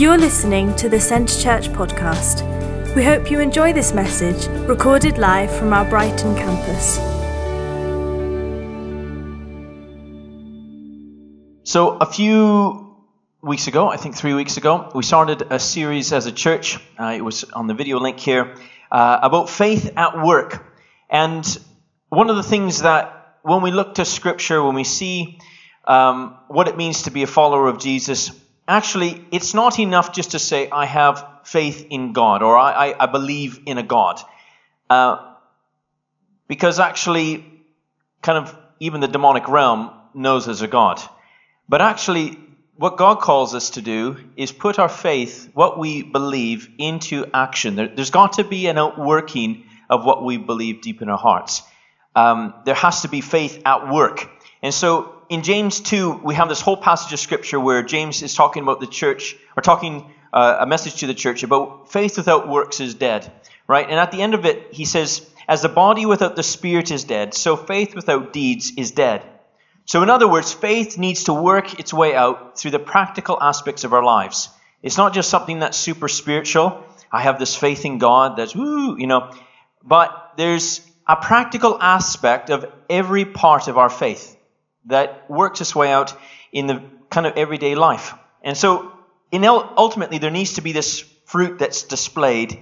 You're listening to the Centre Church podcast. We hope you enjoy this message, recorded live from our Brighton campus. So, a few weeks ago, I think three weeks ago, we started a series as a church. Uh, it was on the video link here uh, about faith at work. And one of the things that, when we look to Scripture, when we see um, what it means to be a follower of Jesus, actually, it's not enough just to say, I have faith in God or I, I, I believe in a God. Uh, because actually, kind of even the demonic realm knows there's a God. But actually, what God calls us to do is put our faith, what we believe, into action. There, has got to be an outworking of what we believe deep in our hearts. Um, there has to be faith at work. And so in James 2, we have this whole passage of scripture where James is talking about the church, or talking uh, a message to the church about faith without works is dead, right? And at the end of it, he says, As the body without the spirit is dead, so faith without deeds is dead. So, in other words, faith needs to work its way out through the practical aspects of our lives. It's not just something that's super spiritual. I have this faith in God that's woo, you know. But there's a practical aspect of every part of our faith that works its way out in the kind of everyday life. And so, in ultimately, there needs to be this fruit that's displayed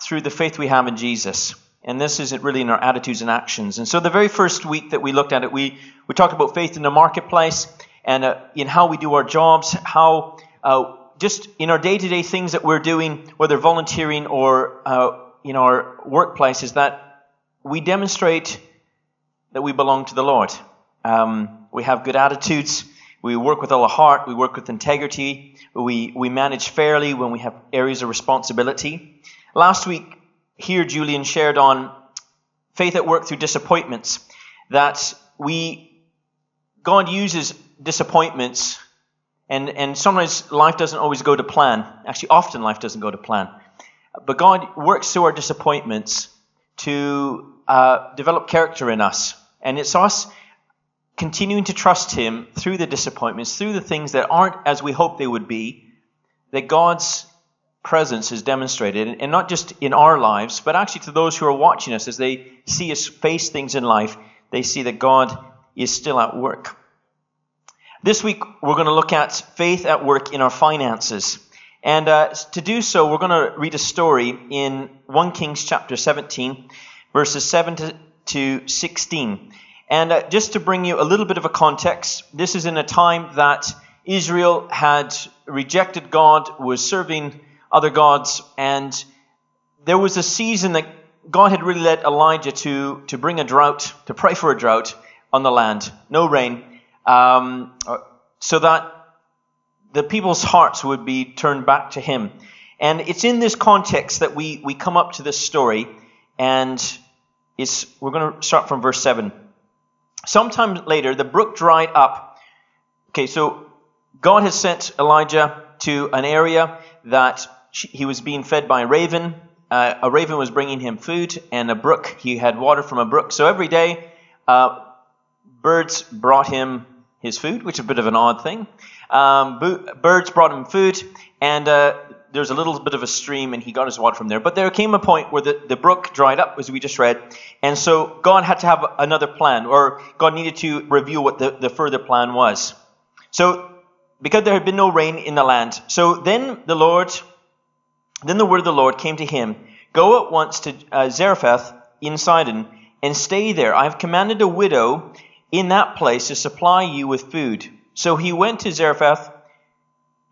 through the faith we have in Jesus. And this isn't really in our attitudes and actions. And so, the very first week that we looked at it, we, we talked about faith in the marketplace and uh, in how we do our jobs, how uh, just in our day to day things that we're doing, whether volunteering or uh, in our workplaces, that we demonstrate that we belong to the Lord. Um, we have good attitudes. We work with all our heart. We work with integrity. We, we manage fairly when we have areas of responsibility. Last week, here, Julian shared on faith at work through disappointments. That we, God uses disappointments, and, and sometimes life doesn't always go to plan. Actually, often life doesn't go to plan. But God works through our disappointments to uh, develop character in us. And it's us continuing to trust Him through the disappointments, through the things that aren't as we hope they would be, that God's presence is demonstrated, and not just in our lives, but actually to those who are watching us as they see us face things in life, they see that God is still at work. This week, we're going to look at faith at work in our finances. And uh, to do so, we're going to read a story in 1 Kings chapter 17, verses 7 to, to 16. And uh, just to bring you a little bit of a context, this is in a time that Israel had rejected God, was serving other gods, and there was a season that God had really led Elijah to, to bring a drought, to pray for a drought on the land, no rain, um, uh, so that the people's hearts would be turned back to him. And it's in this context that we, we come up to this story, and it's, we're going to start from verse 7. Sometime later, the brook dried up. Okay, so God has sent Elijah to an area that he was being fed by a raven. Uh, a raven was bringing him food, and a brook, he had water from a brook. So every day, uh, birds brought him his food, which is a bit of an odd thing. Um, birds brought him food, and uh, there's a little bit of a stream and he got his water from there. But there came a point where the, the brook dried up, as we just read. And so God had to have another plan, or God needed to reveal what the, the further plan was. So, because there had been no rain in the land. So then the Lord, then the word of the Lord came to him Go at once to uh, Zarephath in Sidon and stay there. I have commanded a widow in that place to supply you with food. So he went to Zarephath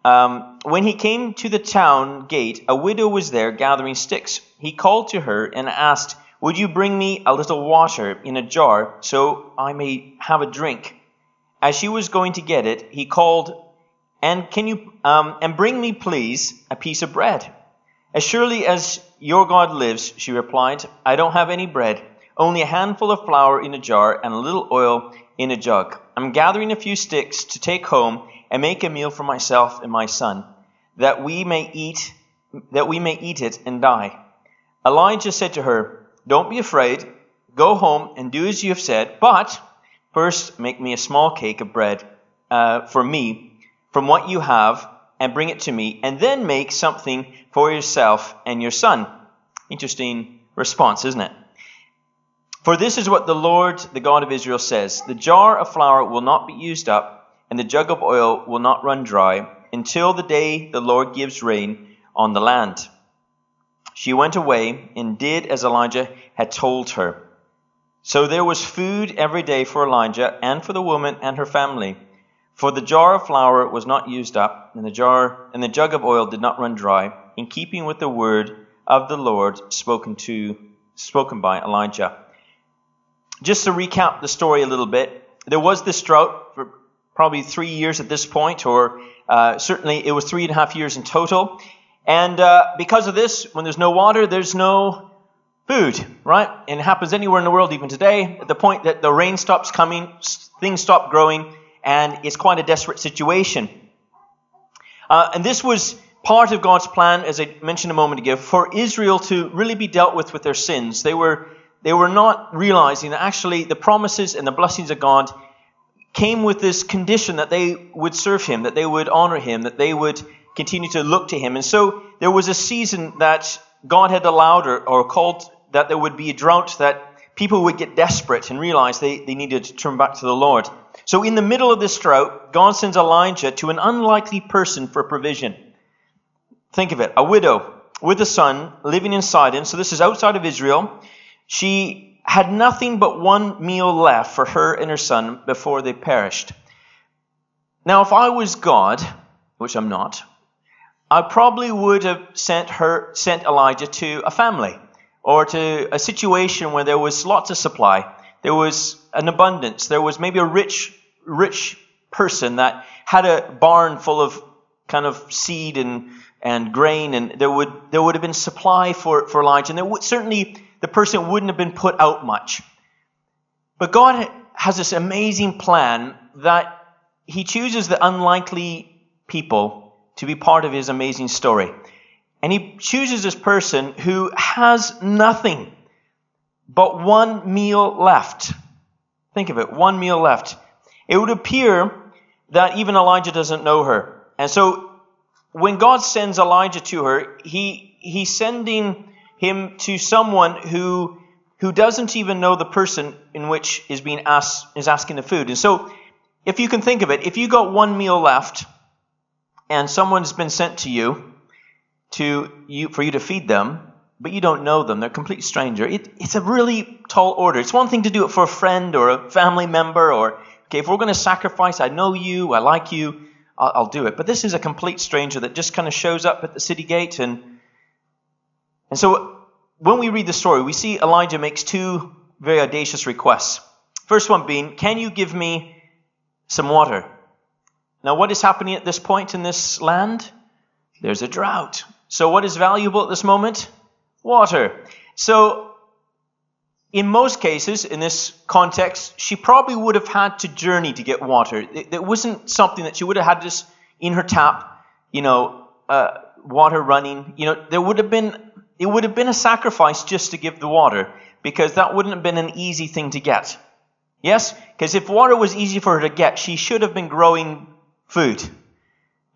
um, when he came to the town gate, a widow was there gathering sticks. He called to her and asked, Would you bring me a little water in a jar so I may have a drink? As she was going to get it, he called, And can you um, and bring me, please, a piece of bread? As surely as your God lives, she replied, I don't have any bread, only a handful of flour in a jar and a little oil in a jug. I'm gathering a few sticks to take home and make a meal for myself and my son, that we may eat that we may eat it and die. Elijah said to her, Don't be afraid, go home and do as you have said, but first make me a small cake of bread uh, for me from what you have, and bring it to me, and then make something for yourself and your son. Interesting response, isn't it? For this is what the Lord, the God of Israel, says The jar of flour will not be used up, and the jug of oil will not run dry, until the day the Lord gives rain on the land. She went away and did as Elijah had told her. So there was food every day for Elijah and for the woman and her family. For the jar of flour was not used up, and the jar and the jug of oil did not run dry, in keeping with the word of the Lord spoken to spoken by Elijah. Just to recap the story a little bit, there was this drought probably three years at this point, or uh, certainly it was three and a half years in total. And uh, because of this, when there's no water, there's no food, right? And it happens anywhere in the world, even today, at the point that the rain stops coming, things stop growing, and it's quite a desperate situation. Uh, and this was part of God's plan, as I mentioned a moment ago, for Israel to really be dealt with with their sins. They were, they were not realizing that actually the promises and the blessings of God came with this condition that they would serve Him, that they would honor Him, that they would continue to look to Him. And so there was a season that God had allowed or, or called that there would be a drought, that people would get desperate and realize they, they needed to turn back to the Lord. So, in the middle of this drought, God sends Elijah to an unlikely person for provision. Think of it a widow with a son living in Sidon. So, this is outside of Israel. She had nothing but one meal left for her and her son before they perished. Now, if I was God, which I'm not, I probably would have sent her, sent Elijah to a family or to a situation where there was lots of supply, there was an abundance, there was maybe a rich, rich person that had a barn full of kind of seed and, and grain, and there would, there would have been supply for, for Elijah, and there would, certainly the person wouldn't have been put out much. But God has this amazing plan that He chooses the unlikely people to be part of His amazing story. And he chooses this person who has nothing but one meal left. Think of it, one meal left. It would appear that even Elijah doesn't know her. And so when God sends Elijah to her, he, he's sending him to someone who, who doesn't even know the person in which is being asked, is asking the food. And so if you can think of it, if you got one meal left and someone's been sent to you, to you for you to feed them, but you don't know them. They're a complete stranger. It, it's a really tall order. It's one thing to do it for a friend or a family member, or okay, if we're going to sacrifice, I know you, I like you, I'll, I'll do it. But this is a complete stranger that just kind of shows up at the city gate, and and so when we read the story, we see Elijah makes two very audacious requests. First one being, "Can you give me some water?" Now, what is happening at this point in this land? There's a drought. So, what is valuable at this moment? Water. So, in most cases, in this context, she probably would have had to journey to get water. It, it wasn't something that she would have had just in her tap, you know, uh, water running. You know, there would have been, it would have been a sacrifice just to give the water because that wouldn't have been an easy thing to get. Yes? Because if water was easy for her to get, she should have been growing food.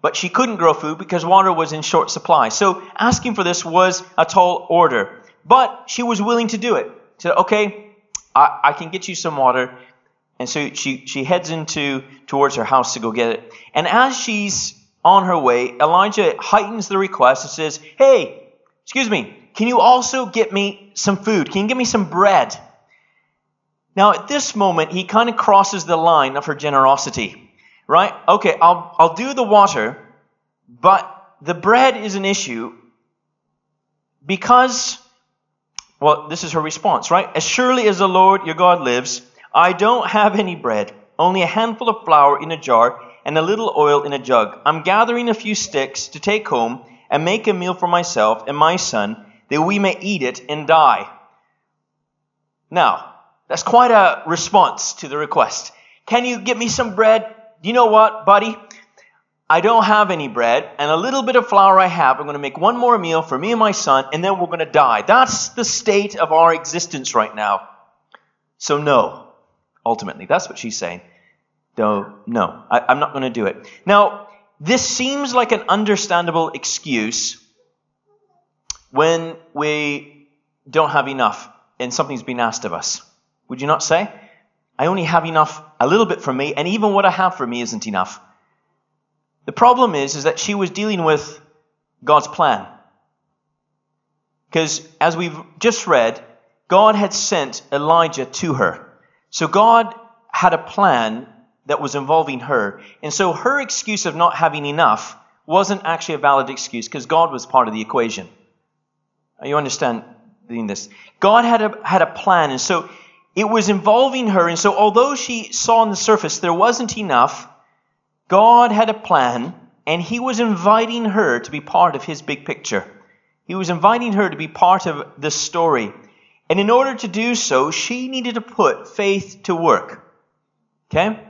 But she couldn't grow food because water was in short supply. So asking for this was a tall order. But she was willing to do it. She said, okay, I, I can get you some water. And so she, she heads into towards her house to go get it. And as she's on her way, Elijah heightens the request and says, Hey, excuse me, can you also get me some food? Can you give me some bread? Now, at this moment, he kind of crosses the line of her generosity right? Okay, I'll, I'll do the water, but the bread is an issue because, well, this is her response, right? As surely as the Lord your God lives, I don't have any bread, only a handful of flour in a jar and a little oil in a jug. I'm gathering a few sticks to take home and make a meal for myself and my son, that we may eat it and die. Now, that's quite a response to the request. Can you get me some bread? you know what, buddy? I don't have any bread, and a little bit of flour I have. I'm going to make one more meal for me and my son, and then we're going to die. That's the state of our existence right now. So, no, ultimately. That's what she's saying. No, no, I, I'm not going to do it. Now, this seems like an understandable excuse when we don't have enough and something's been asked of us. Would you not say? I only have enough, a little bit for me, and even what I have for me isn't enough. The problem is, is that she was dealing with God's plan. Because as we've just read, God had sent Elijah to her. So God had a plan that was involving her. And so her excuse of not having enough wasn't actually a valid excuse because God was part of the equation. Are You understand this? God had a, had a plan. And so it was involving her. And so although she saw on the surface there wasn't enough, God had a plan and he was inviting her to be part of his big picture. He was inviting her to be part of the story. And in order to do so, she needed to put faith to work. Okay?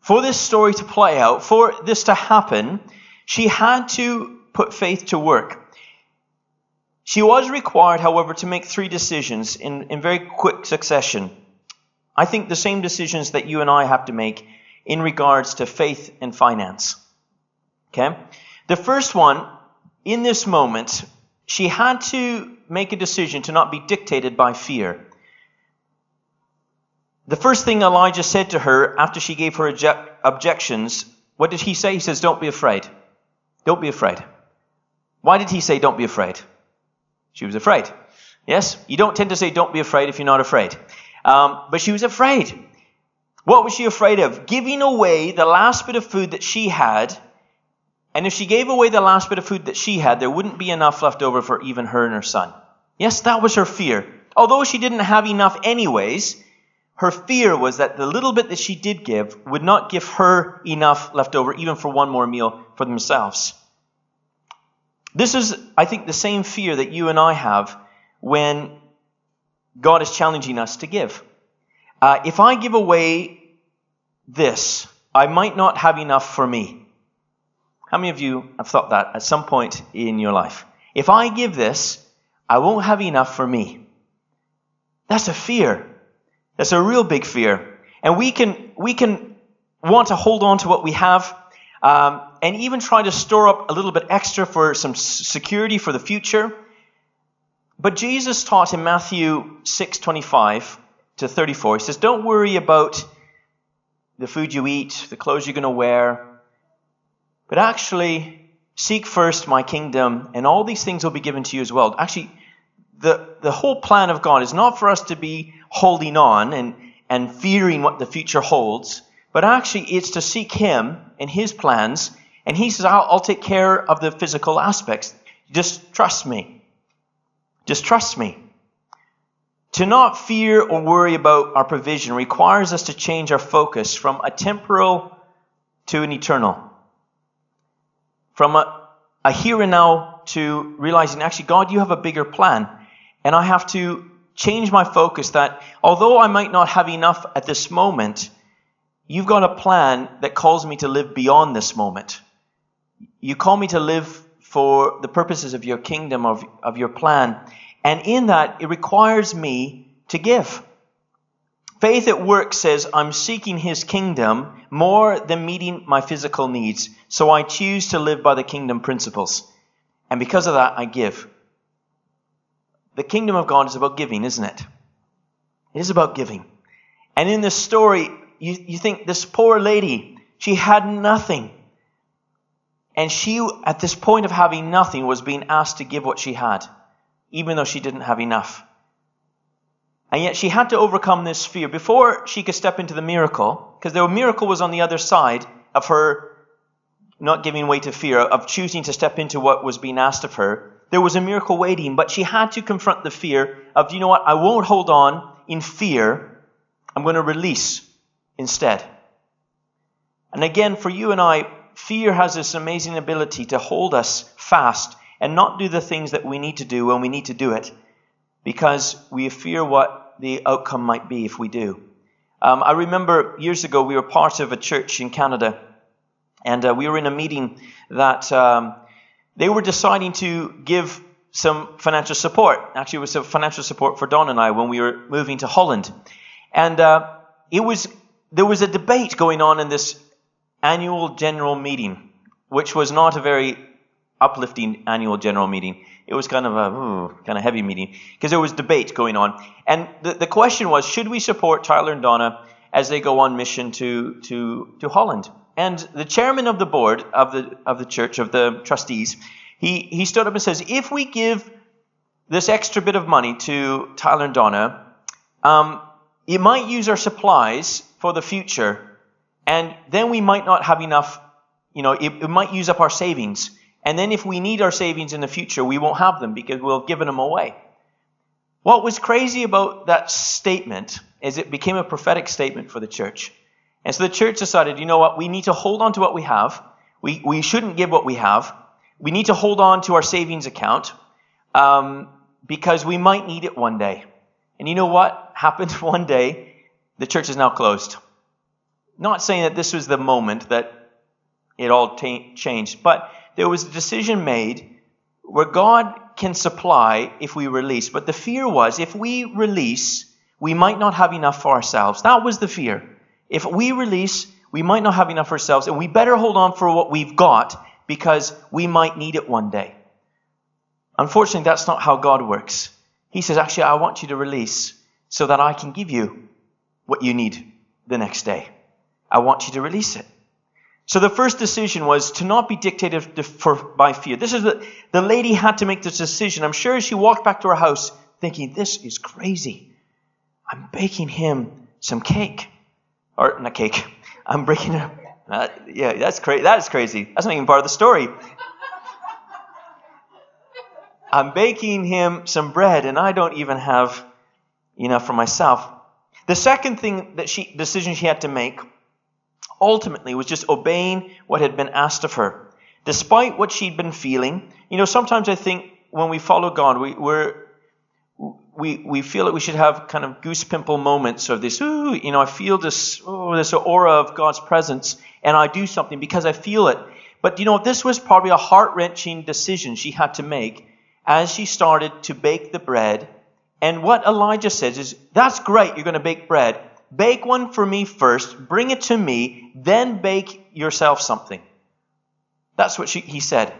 For this story to play out, for this to happen, she had to put faith to work. She was required, however, to make three decisions in, in very quick succession. I think the same decisions that you and I have to make in regards to faith and finance. Okay? The first one, in this moment, she had to make a decision to not be dictated by fear. The first thing Elijah said to her after she gave her objections, what did he say? He says, Don't be afraid. Don't be afraid. Why did he say, Don't be afraid? She was afraid. Yes? You don't tend to say, Don't be afraid if you're not afraid. Um, but she was afraid. What was she afraid of? Giving away the last bit of food that she had. And if she gave away the last bit of food that she had, there wouldn't be enough left over for even her and her son. Yes, that was her fear. Although she didn't have enough anyways, her fear was that the little bit that she did give would not give her enough left over even for one more meal for themselves. This is, I think, the same fear that you and I have when God is challenging us to give. Uh, if I give away this, I might not have enough for me. How many of you have thought that at some point in your life? If I give this, I won't have enough for me. That's a fear. That's a real big fear. And we can, we can want to hold on to what we have um, and even try to store up a little bit extra for some security for the future. But Jesus taught in Matthew 6:25 to 34. He says, "Don't worry about the food you eat, the clothes you're going to wear, but actually seek first my kingdom, and all these things will be given to you as well." Actually, the, the whole plan of God is not for us to be holding on and, and fearing what the future holds, but actually it's to seek Him and His plans. And He says, I'll, I'll take care of the physical aspects. Just trust me. Just trust me. To not fear or worry about our provision requires us to change our focus from a temporal to an eternal. From a, a here and now to realizing, actually, God, you have a bigger plan. And I have to change my focus that although I might not have enough at this moment, you've got a plan that calls me to live beyond this moment. You call me to live for the purposes of your kingdom, of, of your plan. And in that, it requires me to give. Faith at work says, I'm seeking his kingdom more than meeting my physical needs. So I choose to live by the kingdom principles. And because of that, I give. The kingdom of God is about giving, isn't it? It is about giving. And in this story, you, you think this poor lady, she had nothing. And she, at this point of having nothing, was being asked to give what she had, even though she didn't have enough. And yet she had to overcome this fear before she could step into the miracle, because the miracle was on the other side of her not giving way to fear, of choosing to step into what was being asked of her. There was a miracle waiting, but she had to confront the fear of, you know what, I won't hold on in fear. I'm going to release instead. And again, for you and I, fear has this amazing ability to hold us fast and not do the things that we need to do when we need to do it because we fear what the outcome might be if we do. Um, I remember years ago we were part of a church in Canada and uh, we were in a meeting that um, they were deciding to give some financial support. Actually, it was some financial support for Don and I when we were moving to Holland. And uh, it was there was a debate going on in this annual general meeting which was not a very uplifting annual general meeting. It was kind of a ooh, kind of heavy meeting because there was debate going on. And the, the question was, should we support Tyler and Donna as they go on mission to, to, to Holland? And the chairman of the board of the, of the church, of the trustees, he, he stood up and says, if we give this extra bit of money to Tyler and Donna, um, it might use our supplies for the future, and then we might not have enough, you know, it, it might use up our savings. And then if we need our savings in the future, we won't have them because we'll have given them away. What was crazy about that statement is it became a prophetic statement for the church. And so the church decided, you know what, we need to hold on to what we have. We, we shouldn't give what we have. We need to hold on to our savings account um, because we might need it one day. And you know what happened one day? The church is now closed. Not saying that this was the moment that it all t- changed, but there was a decision made where God can supply if we release. But the fear was if we release, we might not have enough for ourselves. That was the fear. If we release, we might not have enough ourselves, and we better hold on for what we've got because we might need it one day. Unfortunately, that's not how God works. He says, Actually, I want you to release so that I can give you what you need the next day. I want you to release it. So the first decision was to not be dictated by fear. This is the, the lady had to make this decision. I'm sure she walked back to her house thinking, this is crazy. I'm baking him some cake. Or not cake. I'm breaking him. Uh, yeah, that's crazy. That's crazy. That's not even part of the story. I'm baking him some bread and I don't even have enough for myself. The second thing that she decision she had to make ultimately was just obeying what had been asked of her. Despite what she'd been feeling, you know, sometimes I think when we follow God, we, we're, we, we feel that we should have kind of goose pimple moments of this, ooh, you know, I feel this, oh, this aura of God's presence, and I do something because I feel it. But, you know, this was probably a heart wrenching decision she had to make as she started to bake the bread. And what Elijah says is, that's great, you're going to bake bread. Bake one for me first, bring it to me, then bake yourself something. That's what she, he said.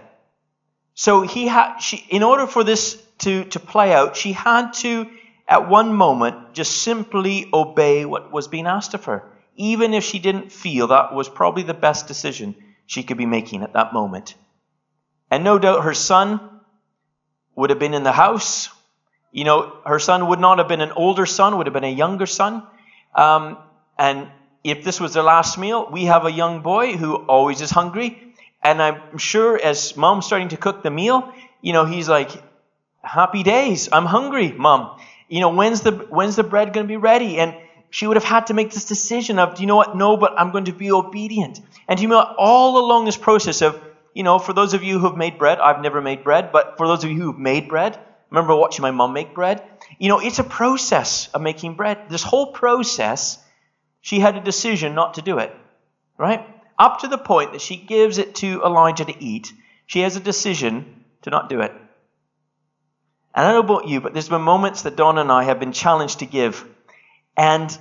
So he had, she, in order for this to, to play out, she had to, at one moment, just simply obey what was being asked of her, even if she didn't feel that was probably the best decision she could be making at that moment. And no doubt her son would have been in the house. You know, her son would not have been an older son, would have been a younger son. Um, and if this was their last meal, we have a young boy who always is hungry. And I'm sure as mom's starting to cook the meal, you know, he's like, happy days. I'm hungry, mom. You know, when's the, when's the bread going to be ready? And she would have had to make this decision of, do you know what? No, but I'm going to be obedient. And you know? All along this process of, you know, for those of you who have made bread, I've never made bread, but for those of you who've made bread, remember watching my mom make bread? You know, it's a process of making bread. This whole process, she had a decision not to do it, right? Up to the point that she gives it to Elijah to eat, she has a decision to not do it. And I don't know about you, but there's been moments that Don and I have been challenged to give. And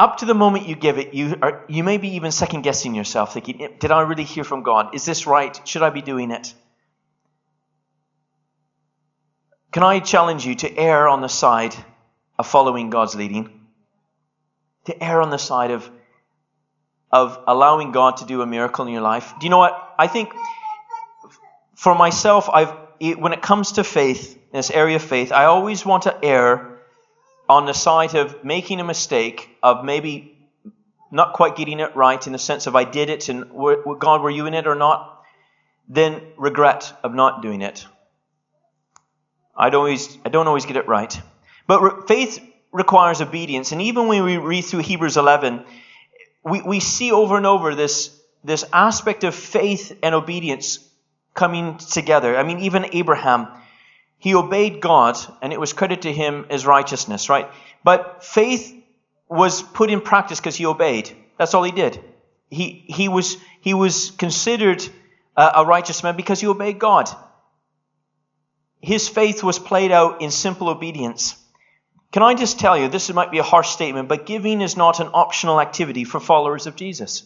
up to the moment you give it, you, are, you may be even second guessing yourself, thinking, Did I really hear from God? Is this right? Should I be doing it? Can I challenge you to err on the side of following God's leading? To err on the side of, of allowing God to do a miracle in your life? Do you know what? I think for myself, I've, when it comes to faith, this area of faith, I always want to err on the side of making a mistake, of maybe not quite getting it right in the sense of I did it and God, were you in it or not? Then regret of not doing it. I don't always, I don't always get it right. But re- faith requires obedience. And even when we read through Hebrews 11, we, we see over and over this, this aspect of faith and obedience coming together. I mean, even Abraham, he obeyed God and it was credited to him as righteousness, right? But faith was put in practice because he obeyed. That's all he did. He, he, was, he was considered a, a righteous man because he obeyed God his faith was played out in simple obedience. Can I just tell you, this might be a harsh statement, but giving is not an optional activity for followers of Jesus.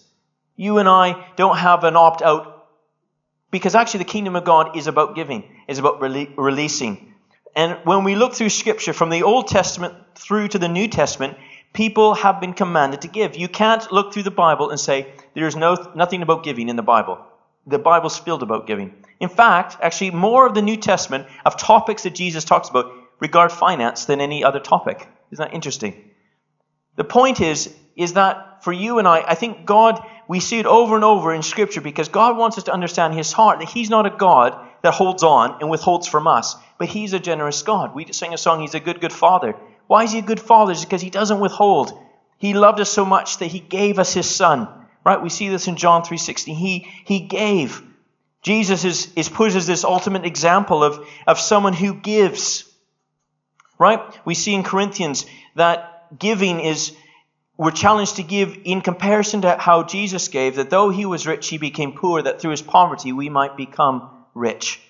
You and I don't have an opt out because actually the kingdom of God is about giving, is about rele- releasing. And when we look through scripture from the Old Testament through to the New Testament, people have been commanded to give. You can't look through the Bible and say there's no, nothing about giving in the Bible. The Bible's filled about giving. In fact, actually, more of the New Testament of topics that Jesus talks about regard finance than any other topic. Isn't that interesting? The point is, is that for you and I, I think God, we see it over and over in Scripture because God wants us to understand His heart, that He's not a God that holds on and withholds from us, but He's a generous God. We sing a song, He's a good, good Father. Why is He a good Father? It's because He doesn't withhold. He loved us so much that He gave us His Son. Right? We see this in John 3.16. He, he gave. Jesus is, is put as this ultimate example of, of someone who gives. Right? We see in Corinthians that giving is, we're challenged to give in comparison to how Jesus gave, that though he was rich, he became poor, that through his poverty we might become rich.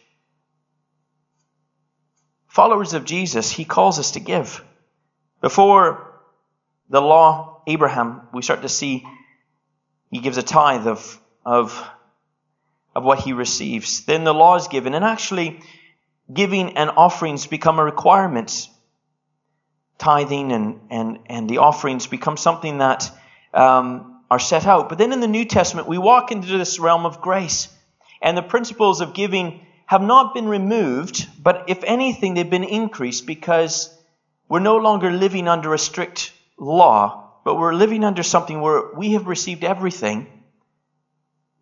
Followers of Jesus, he calls us to give. Before the law, Abraham, we start to see he gives a tithe of, of, of what he receives. Then the law is given, and actually, giving and offerings become a requirement. Tithing and, and, and the offerings become something that um, are set out. But then in the New Testament, we walk into this realm of grace. And the principles of giving have not been removed, but if anything, they've been increased because we're no longer living under a strict law, but we're living under something where we have received everything.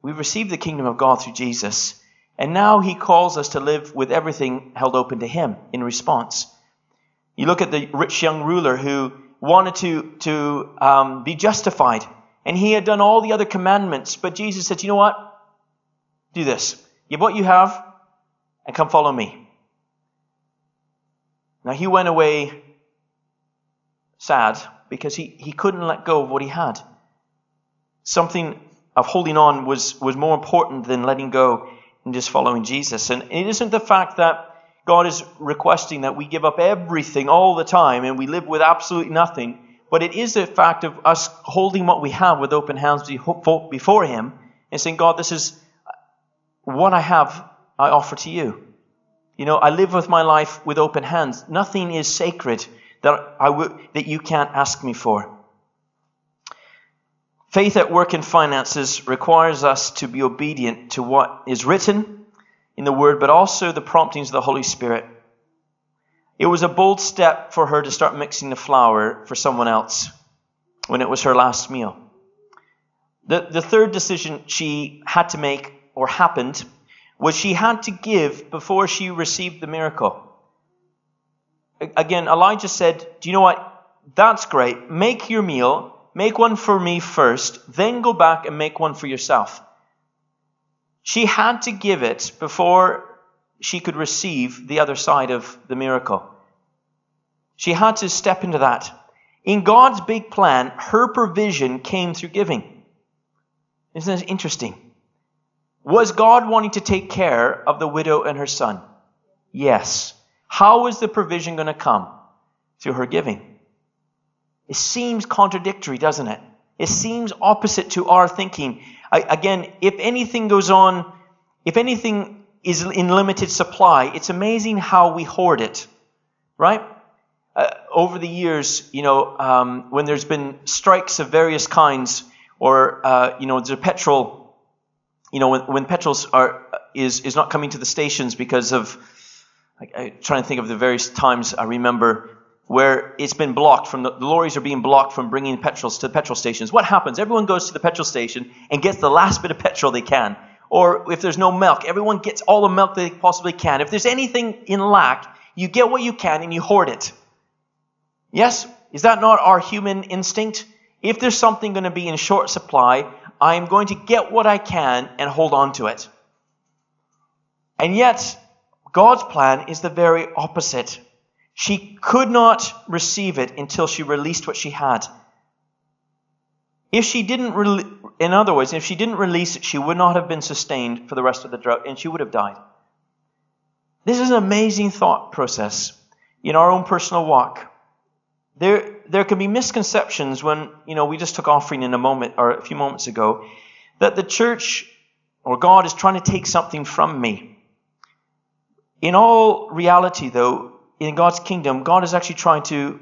We've received the kingdom of God through Jesus. And now he calls us to live with everything held open to him in response. You look at the rich young ruler who wanted to, to um, be justified. And he had done all the other commandments. But Jesus said, you know what? Do this. Give what you have and come follow me. Now he went away sad because he, he couldn't let go of what he had. Something of holding on was, was more important than letting go and just following Jesus. And it isn't the fact that God is requesting that we give up everything all the time and we live with absolutely nothing, but it is the fact of us holding what we have with open hands before Him and saying, God, this is what I have, I offer to you. You know, I live with my life with open hands. Nothing is sacred that, I w- that you can't ask me for. Faith at work in finances requires us to be obedient to what is written in the Word, but also the promptings of the Holy Spirit. It was a bold step for her to start mixing the flour for someone else when it was her last meal. The, the third decision she had to make, or happened, was she had to give before she received the miracle. Again, Elijah said, Do you know what? That's great. Make your meal. Make one for me first, then go back and make one for yourself. She had to give it before she could receive the other side of the miracle. She had to step into that. In God's big plan, her provision came through giving. Isn't that interesting? Was God wanting to take care of the widow and her son? Yes. How was the provision going to come? Through her giving. It seems contradictory, doesn't it? It seems opposite to our thinking. I, again, if anything goes on, if anything is in limited supply, it's amazing how we hoard it, right? Uh, over the years, you know, um, when there's been strikes of various kinds, or uh, you know, there's petrol, you know, when, when petrol are is is not coming to the stations because of I, I trying to think of the various times I remember where it's been blocked from the, the, lorries are being blocked from bringing petrols to the petrol stations. What happens? Everyone goes to the petrol station and gets the last bit of petrol they can. Or if there's no milk, everyone gets all the milk they possibly can. If there's anything in lack, you get what you can and you hoard it. Yes? Is that not our human instinct? If there's something going to be in short supply, I am going to get what I can and hold on to it. And yet, God's plan is the very opposite. She could not receive it until she released what she had. If she didn't, re- in other words, if she didn't release it, she would not have been sustained for the rest of the drought and she would have died. This is an amazing thought process in our own personal walk. There, there can be misconceptions when, you know, we just took offering in a moment or a few moments ago that the church or God is trying to take something from me. In all reality, though, in God's kingdom, God is actually trying to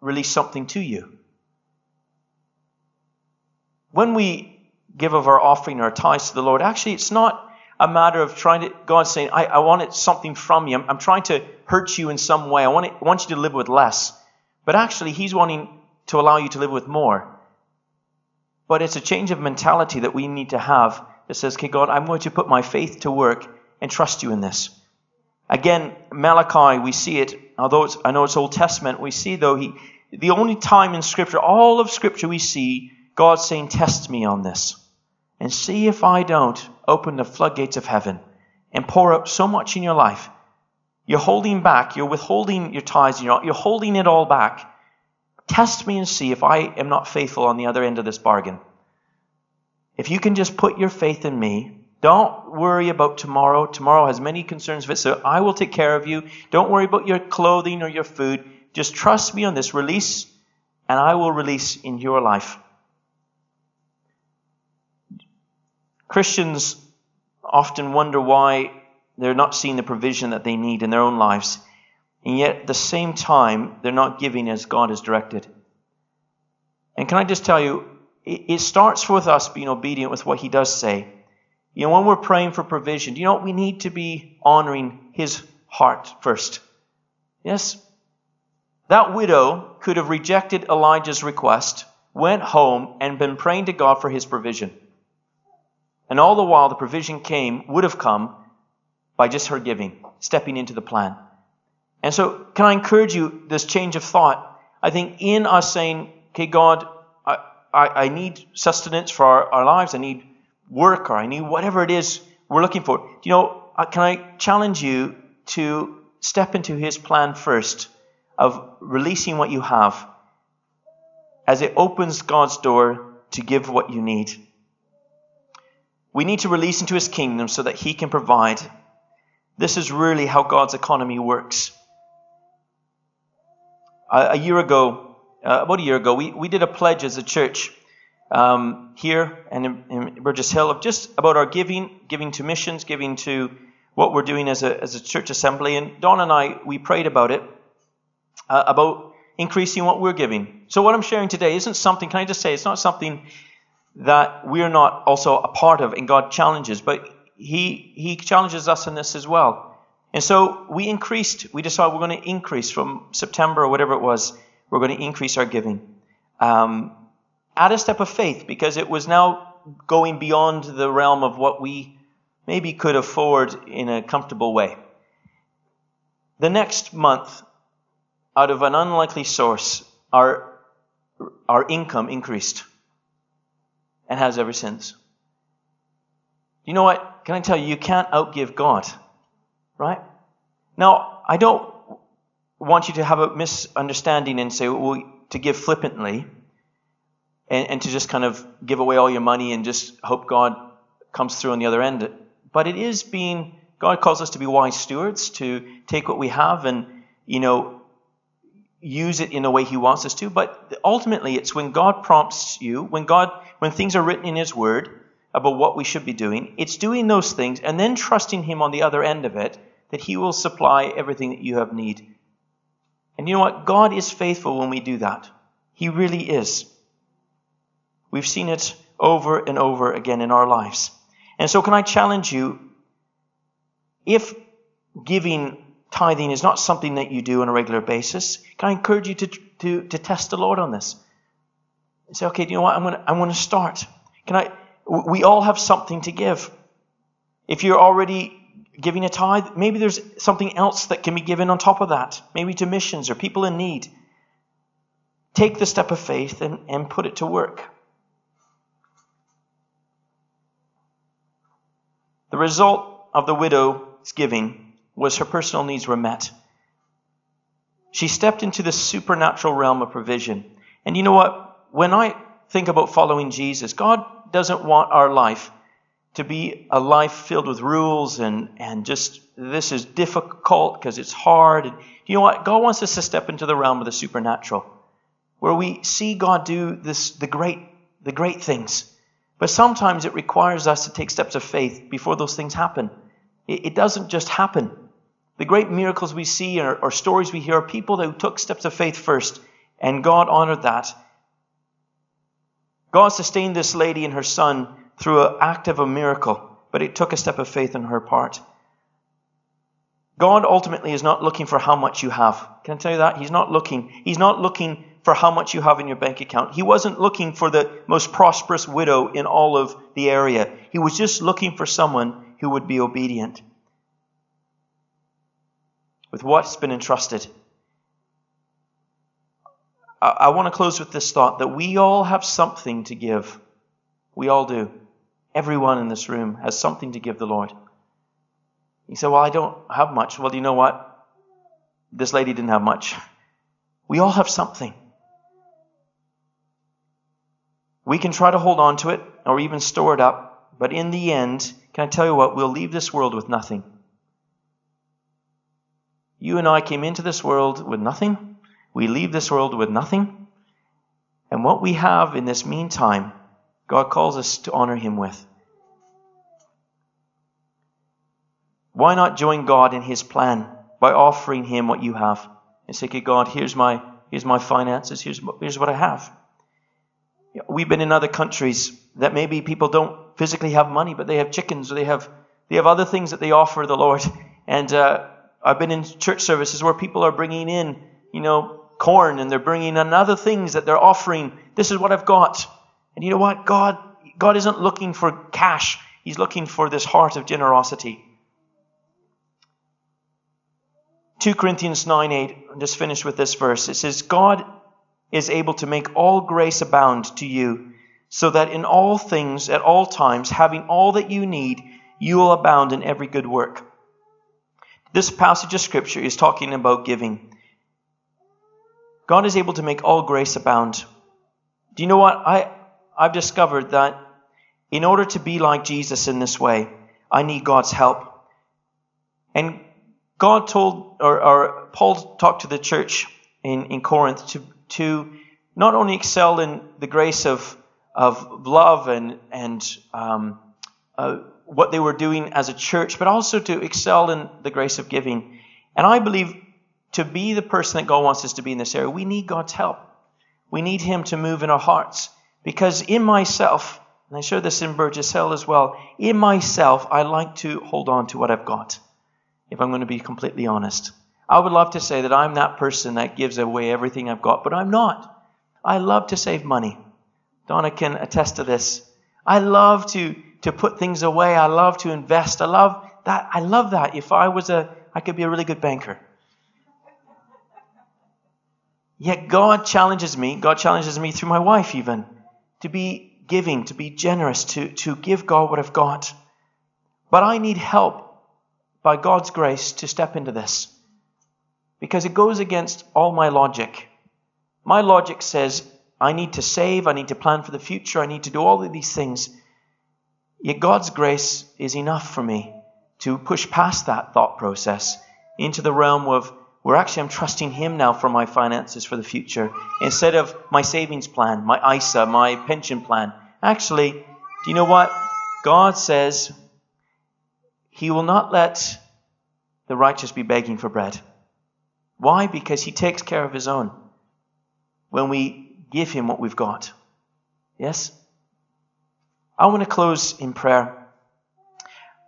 release something to you. When we give of our offering or our tithes to the Lord, actually, it's not a matter of trying to, God saying, I, I wanted something from you. I'm, I'm, trying to hurt you in some way. I want, it, I want you to live with less. But actually, He's wanting to allow you to live with more. But it's a change of mentality that we need to have that says, okay, God, I'm going to put my faith to work and trust you in this. Again, Malachi, we see it, although I know it's Old Testament, we see though he, the only time in Scripture, all of Scripture we see God saying, test me on this and see if I don't open the floodgates of heaven and pour out so much in your life. You're holding back, you're withholding your tithes, you're, you're holding it all back. Test me and see if I am not faithful on the other end of this bargain. If you can just put your faith in me, don't worry about tomorrow. Tomorrow has many concerns of it, so I will take care of you. Don't worry about your clothing or your food. Just trust me on this. Release, and I will release in your life. Christians often wonder why they're not seeing the provision that they need in their own lives, and yet at the same time, they're not giving as God has directed. And can I just tell you, it starts with us being obedient with what He does say. You know, when we're praying for provision, you know? We need to be honoring His heart first. Yes? That widow could have rejected Elijah's request, went home, and been praying to God for His provision. And all the while, the provision came, would have come by just her giving, stepping into the plan. And so, can I encourage you this change of thought? I think in us saying, okay, God, I, I, I need sustenance for our, our, lives, I need work, or I need whatever it is we're looking for. You know, uh, can I challenge you to step into His plan first of releasing what you have as it opens God's door to give what you need? We need to release into his kingdom so that he can provide. This is really how God's economy works. A, a year ago, uh, about a year ago, we, we did a pledge as a church um, here and in, in, Burgess Hill of just about our giving, giving to missions, giving to what we're doing as a, as a church assembly. And Don and I, we prayed about it, uh, about increasing what we're giving. So what I'm sharing today isn't something, can I just say, it's not something that we're not also a part of and God challenges, but He, he challenges us in this as well. And so we increased, we decided we're going to increase from September or whatever it was, we're going to increase our giving. Um, at a step of faith because it was now going beyond the realm of what we maybe could afford in a comfortable way. The next month, out of an unlikely source, our, our income increased and has ever since. You know what? Can I tell you, you can't outgive God, right? Now, I don't want you to have a misunderstanding and say, well, to give flippantly and, and to just kind of give away all your money and just hope God comes through on the other end. But it is being, God calls us to be wise stewards, to take what we have and, you know, use it in the way He wants us to. But ultimately, it's when God prompts you, when God when things are written in His Word about what we should be doing, it's doing those things and then trusting Him on the other end of it that He will supply everything that you have need. And you know what? God is faithful when we do that. He really is. We've seen it over and over again in our lives. And so, can I challenge you? If giving tithing is not something that you do on a regular basis, can I encourage you to, to, to test the Lord on this? and say, okay, you know what? I'm going to, I'm going to start. Can I? We all have something to give. If you're already giving a tithe, maybe there's something else that can be given on top of that, maybe to missions or people in need. Take the step of faith and, and put it to work. The result of the widow's giving was her personal needs were met. She stepped into the supernatural realm of provision. And you know what? when I think about following Jesus, God doesn't want our life to be a life filled with rules and, and just this is difficult because it's hard. And you know what? God wants us to step into the realm of the supernatural where we see God do this, the great, the great things. But sometimes it requires us to take steps of faith before those things happen. It, it doesn't just happen. The great miracles we see or, or stories we hear are people who took steps of faith first, and God honored that. God sustained this lady and her son through an act of a miracle, but it took a step of faith on her part. God ultimately is not looking for how much you have. Can I tell you that? He's not looking. He's not looking for how much you have in your bank account. He wasn't looking for the most prosperous widow in all of the area. He was just looking for someone who would be obedient with what's been entrusted. I, I want to close with this thought that we all have something to give. We all do. Everyone in this room has something to give the Lord. You say, Well, I don't have much. Well, do you know what? This lady didn't have much. We all have something. We can try to hold on to it or even store it up, but in the end, can I tell you what? We'll leave this world with nothing. You and I came into this world with nothing. We leave this world with nothing. And what we have in this meantime, God calls us to honor Him with. Why not join God in His plan by offering Him what you have and say, okay, God, here's my, here's my finances, here's, here's what I have. We've been in other countries that maybe people don't physically have money, but they have chickens or they have, they have other things that they offer the Lord. And uh, I've been in church services where people are bringing in, you know, corn and they're bringing in other things that they're offering. This is what I've got. And you know what? God, God isn't looking for cash. He's looking for this heart of generosity. 2 Corinthians 9 8, I'll just finish with this verse. It says, God is able to make all grace abound to you, so that in all things, at all times, having all that you need, you will abound in every good work. This passage of Scripture is talking about giving. God is able to make all grace abound. Do you know what? I, I've discovered that in order to be like Jesus in this way, I need God's help. And God told, or, or Paul talked to the church in, in Corinth to, to not only excel in the grace of, of love and, and um, uh, what they were doing as a church, but also to excel in the grace of giving. And I believe to be the person that God wants us to be in this area, we need God's help. We need Him to move in our hearts. Because in myself, and I share this in Burgess Hill as well, in myself, I like to hold on to what I've got if I'm going to be completely honest. I would love to say that I'm that person that gives away everything I've got, but I'm not. I love to save money. Donna can attest to this. I love to, to put things away. I love to invest. I love that. I love that. If I was a, I could be a really good banker. Yet God challenges me, God challenges me through my wife even, to be giving, to be generous, to, to give God what I've got. But I need help by God's grace, to step into this. Because it goes against all my logic. My logic says, I need to save, I need to plan for the future, I need to do all of these things. Yet God's grace is enough for me to push past that thought process into the realm of where actually I'm trusting Him now for my finances for the future instead of my savings plan, my ISA, my pension plan. Actually, do you know what? God says, he will not let the righteous be begging for bread. Why? Because He takes care of His own when we give Him what we've got. Yes? I want to close in prayer.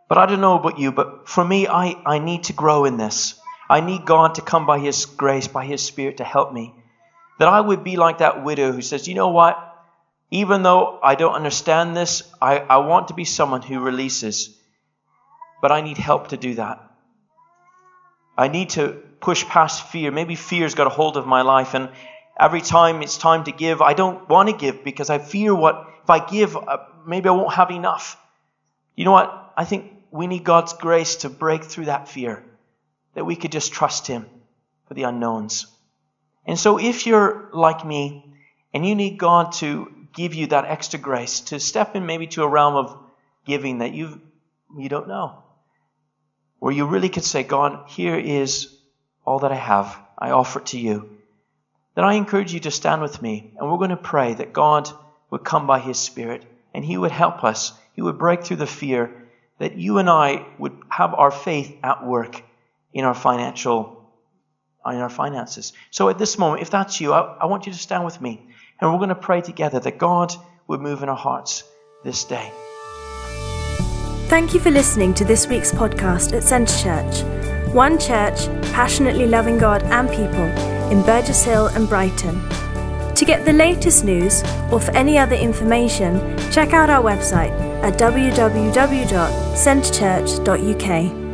But I don't know about you, but for me, I, I need to grow in this. I need God to come by His grace, by His Spirit to help me. That I would be like that widow who says, you know what? Even though I don't understand this, I, I want to be someone who releases but I need help to do that. I need to push past fear. Maybe fear's got a hold of my life, and every time it's time to give, I don't want to give because I fear what, if I give, uh, maybe I won't have enough. You know what? I think we need God's grace to break through that fear, that we could just trust Him for the unknowns. And so if you're like me and you need God to give you that extra grace, to step in maybe to a realm of giving that you you don't know where you really could say, God, here is all that I have. I offer it to you. Then I encourage you to stand with me and we're going to pray that God would come by His Spirit and He would help us. He would break through the fear that you and I would have our faith at work in our financial in our finances. So at this moment, if that's you, I, I want you to stand with me. And we're going to pray together that God would move in our hearts this day. Thank you for listening to this week's podcast at Centre Church. One church passionately loving God and people in Burgess Hill and Brighton. To get the latest news or for any other information, check out our website at www.centrechurch.uk.